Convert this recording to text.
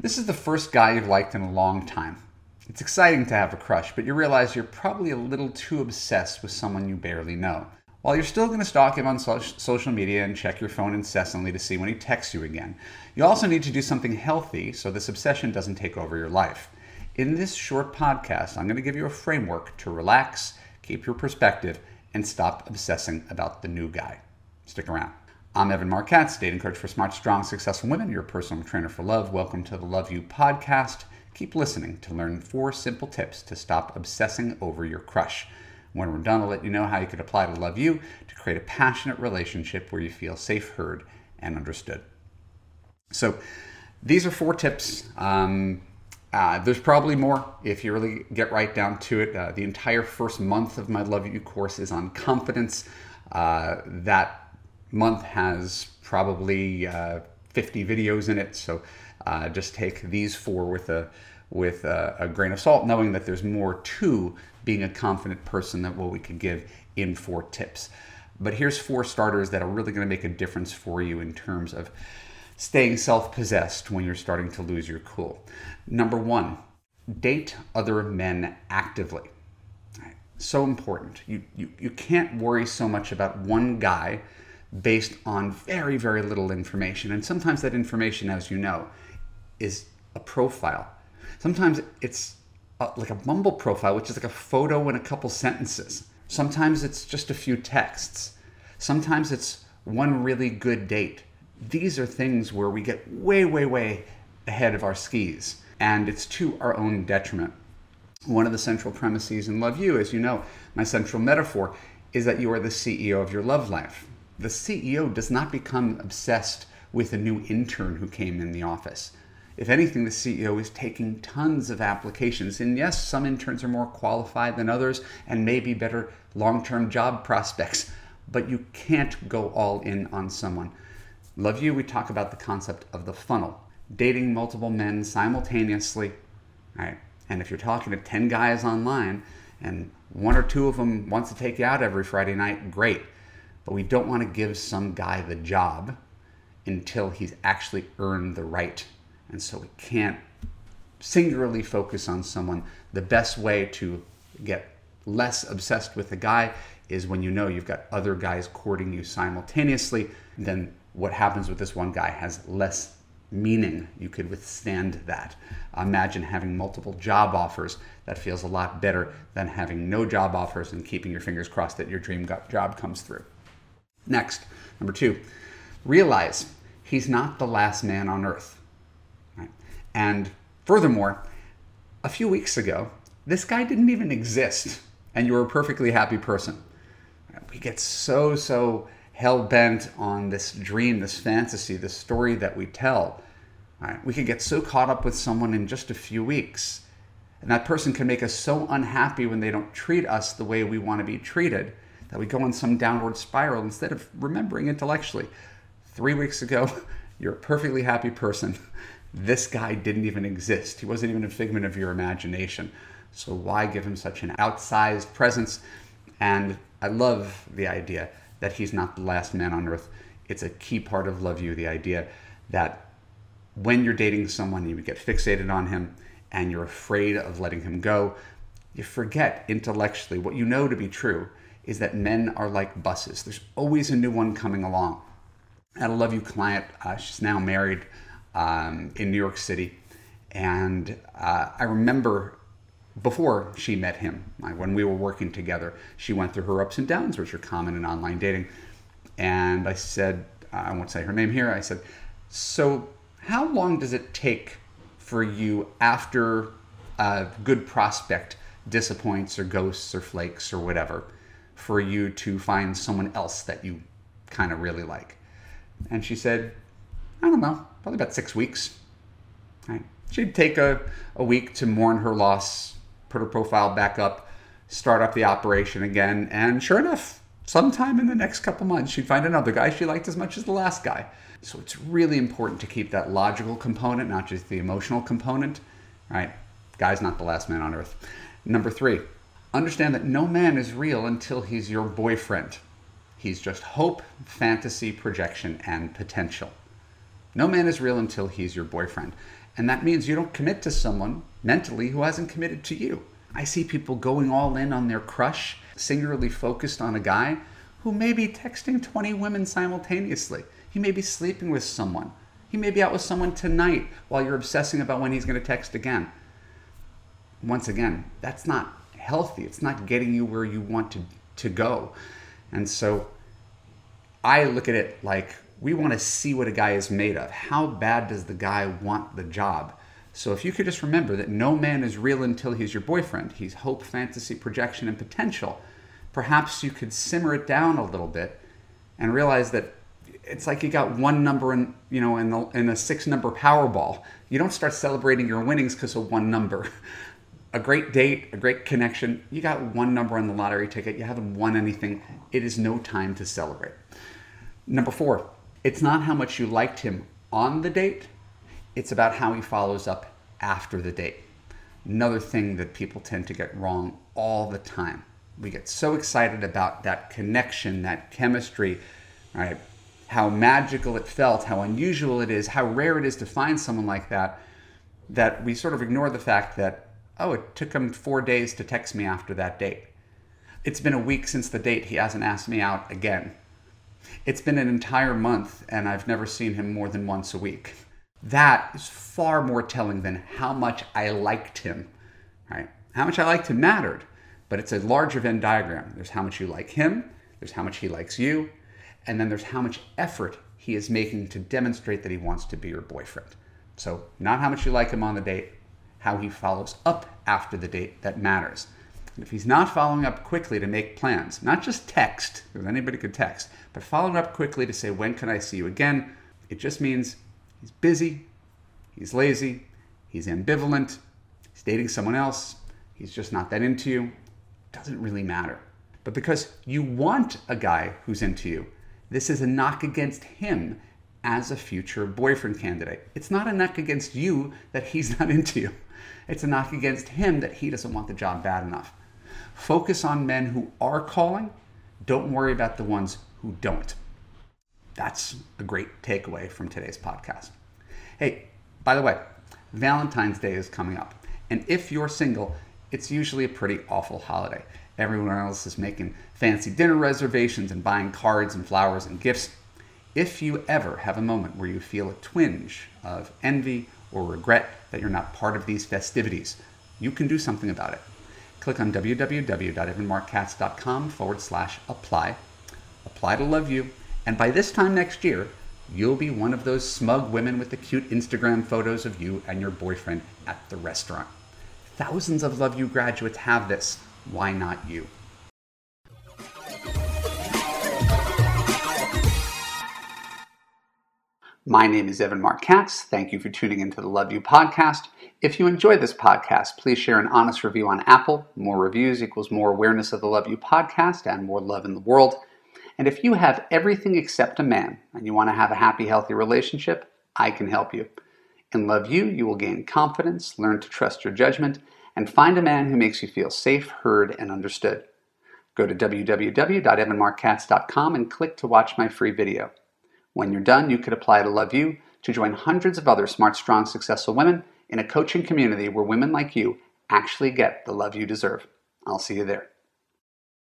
This is the first guy you've liked in a long time. It's exciting to have a crush, but you realize you're probably a little too obsessed with someone you barely know. While you're still going to stalk him on so- social media and check your phone incessantly to see when he texts you again, you also need to do something healthy so this obsession doesn't take over your life. In this short podcast, I'm going to give you a framework to relax, keep your perspective, and stop obsessing about the new guy. Stick around. I'm Evan Marc Katz, dating coach for smart, strong, successful women, your personal trainer for love. Welcome to the Love U podcast. Keep listening to learn four simple tips to stop obsessing over your crush. When we're done, I'll let you know how you could apply to Love U to create a passionate relationship where you feel safe, heard, and understood. So, these are four tips. Um, uh, there's probably more if you really get right down to it. Uh, the entire first month of my Love U course is on confidence. Uh, that month has probably uh, 50 videos in it. So uh, just take these four with a with a, a, grain of salt, knowing that there's more to being a confident person than what we could give in four tips. But here's four starters that are really going to make a difference for you in terms of staying self-possessed when you're starting to lose your cool. Number one, date other men actively. So important. You, you, you can't worry so much about one guy based on very, very little information. And sometimes that information, as you know, is a profile. Sometimes it's a, like a Bumble profile, which is like a photo and a couple sentences. Sometimes it's just a few texts. Sometimes it's one really good date. These are things where we get way, way, way ahead of our skis, and it's to our own detriment. One of the central premises in Love U, as you know, my central metaphor is that you are the CEO of your love life the CEO does not become obsessed with a new intern who came in the office. If anything, the CEO is taking tons of applications. And yes, some interns are more qualified than others and maybe better long term job prospects, but you can't go all in on someone. Love U, we talk about the concept of the funnel dating multiple men simultaneously. Right? And if you're talking to 10 guys online and one or two of them wants to take you out every Friday night, great but we don't want to give some guy the job until he's actually earned the right. And so we can't singularly focus on someone. The best way to get less obsessed with a guy is when you know you've got other guys courting you simultaneously, then what happens with this one guy has less meaning. You could withstand that. Imagine having multiple job offers. That feels a lot better than having no job offers and keeping your fingers crossed that your dream job comes through. Next, number two, realize he's not the last man on earth. Right? And furthermore, a few weeks ago, this guy didn't even exist, and you were a perfectly happy person. We get so, so hell bent on this dream, this fantasy, this story that we tell. Right? We can get so caught up with someone in just a few weeks. And that person can make us so unhappy when they don't treat us the way we want to be treated that we go on some downward spiral instead of remembering intellectually. Three weeks ago, you're a perfectly happy person. This guy didn't even exist. He wasn't even a figment of your imagination. So why give him such an outsized presence? And I love the idea that he's not the last man on earth. It's a key part of Love U, the idea that when you're dating someone, you get fixated on him and you're afraid of letting him go. You forget intellectually what you know to be true is that men are like buses. There's always a new one coming along. I had a Love U client. Uh, she's now married um, in New York City. And uh, I remember before she met him, when we were working together, she went through her ups and downs, which are common in online dating. And I said, I won't say her name here, I said, So, how long does it take for you after a good prospect disappoints or ghosts or flakes or whatever? For you to find someone else that you kind of really like? And she said, I don't know, probably about six weeks. Right? She'd take a, a week to mourn her loss, put her profile back up, start up the operation again, and sure enough, sometime in the next couple months, she'd find another guy she liked as much as the last guy. So it's really important to keep that logical component, not just the emotional component, right? Guy's not the last man on earth. Number three, Understand that no man is real until he's your boyfriend. He's just hope, fantasy, projection, and potential. No man is real until he's your boyfriend. And that means you don't commit to someone mentally who hasn't committed to you. I see people going all in on their crush, singularly focused on a guy who may be texting 20 women simultaneously. He may be sleeping with someone. He may be out with someone tonight while you're obsessing about when he's going to text again. Once again, that's not healthy. It's not getting you where you want to, to go. And so I look at it like we want to see what a guy is made of. How bad does the guy want the job? So if you could just remember that no man is real until he's your boyfriend, he's hope, fantasy, projection, and potential. Perhaps you could simmer it down a little bit and realize that it's like you got one number in you know in, the, in a six number Powerball. You don't start celebrating your winnings because of one number. a great date, a great connection. You got one number on the lottery ticket. You haven't won anything. It is no time to celebrate. Number four, it's not how much you liked him on the date, it's about how he follows up after the date. Another thing that people tend to get wrong all the time. We get so excited about that connection, that chemistry, right? How magical it felt, how unusual it is, how rare it is to find someone like that, that we sort of ignore the fact that, oh, it took him four days to text me after that date. It's been a week since the date, he hasn't asked me out again. It's been an entire month and I've never seen him more than once a week. That is far more telling than how much I liked him, right? How much I liked him mattered, but it's a larger Venn diagram. There's how much you like him, there's how much he likes you, and then there's how much effort he is making to demonstrate that he wants to be your boyfriend. So, not how much you like him on the date, how he follows up after the date that matters. And if he's not following up quickly to make plans, not just text, because anybody could text, but following up quickly to say, when can I see you again? It just means he's busy, he's lazy, he's ambivalent, he's dating someone else, he's just not that into you. It doesn't really matter. But because you want a guy who's into you, this is a knock against him as a future boyfriend candidate. It's not a knock against you that he's not into you. It's a knock against him that he doesn't want the job bad enough. Focus on men who are calling. Don't worry about the ones who don't. That's a great takeaway from today's podcast. Hey, by the way, Valentine's Day is coming up. And if you're single, it's usually a pretty awful holiday. Everyone else is making fancy dinner reservations and buying cards and flowers and gifts. If you ever have a moment where you feel a twinge of envy or regret that you're not part of these festivities, you can do something about it. Click on www.evanmarckatz.com forward slash apply. Apply to Love U. And by this time next year, you'll be one of those smug women with the cute Instagram photos of you and your boyfriend at the restaurant. Thousands of Love U graduates have this. Why not you? My name is Evan Marc Katz. Thank you for tuning into the Love U podcast. If you enjoyed this podcast, please share an honest review on Apple. More reviews equals more awareness of the Love U podcast and more love in the world. And if you have everything except a man and you want to have a happy, healthy relationship, I can help you. In Love U, you will gain confidence, learn to trust your judgment, and find a man who makes you feel safe, heard, and understood. Go to www.evanmarckatz.com and click to watch my free video. When you're done, you could apply to Love U to join hundreds of other smart, strong, successful women in a coaching community where women like you actually get the love you deserve. I'll see you there.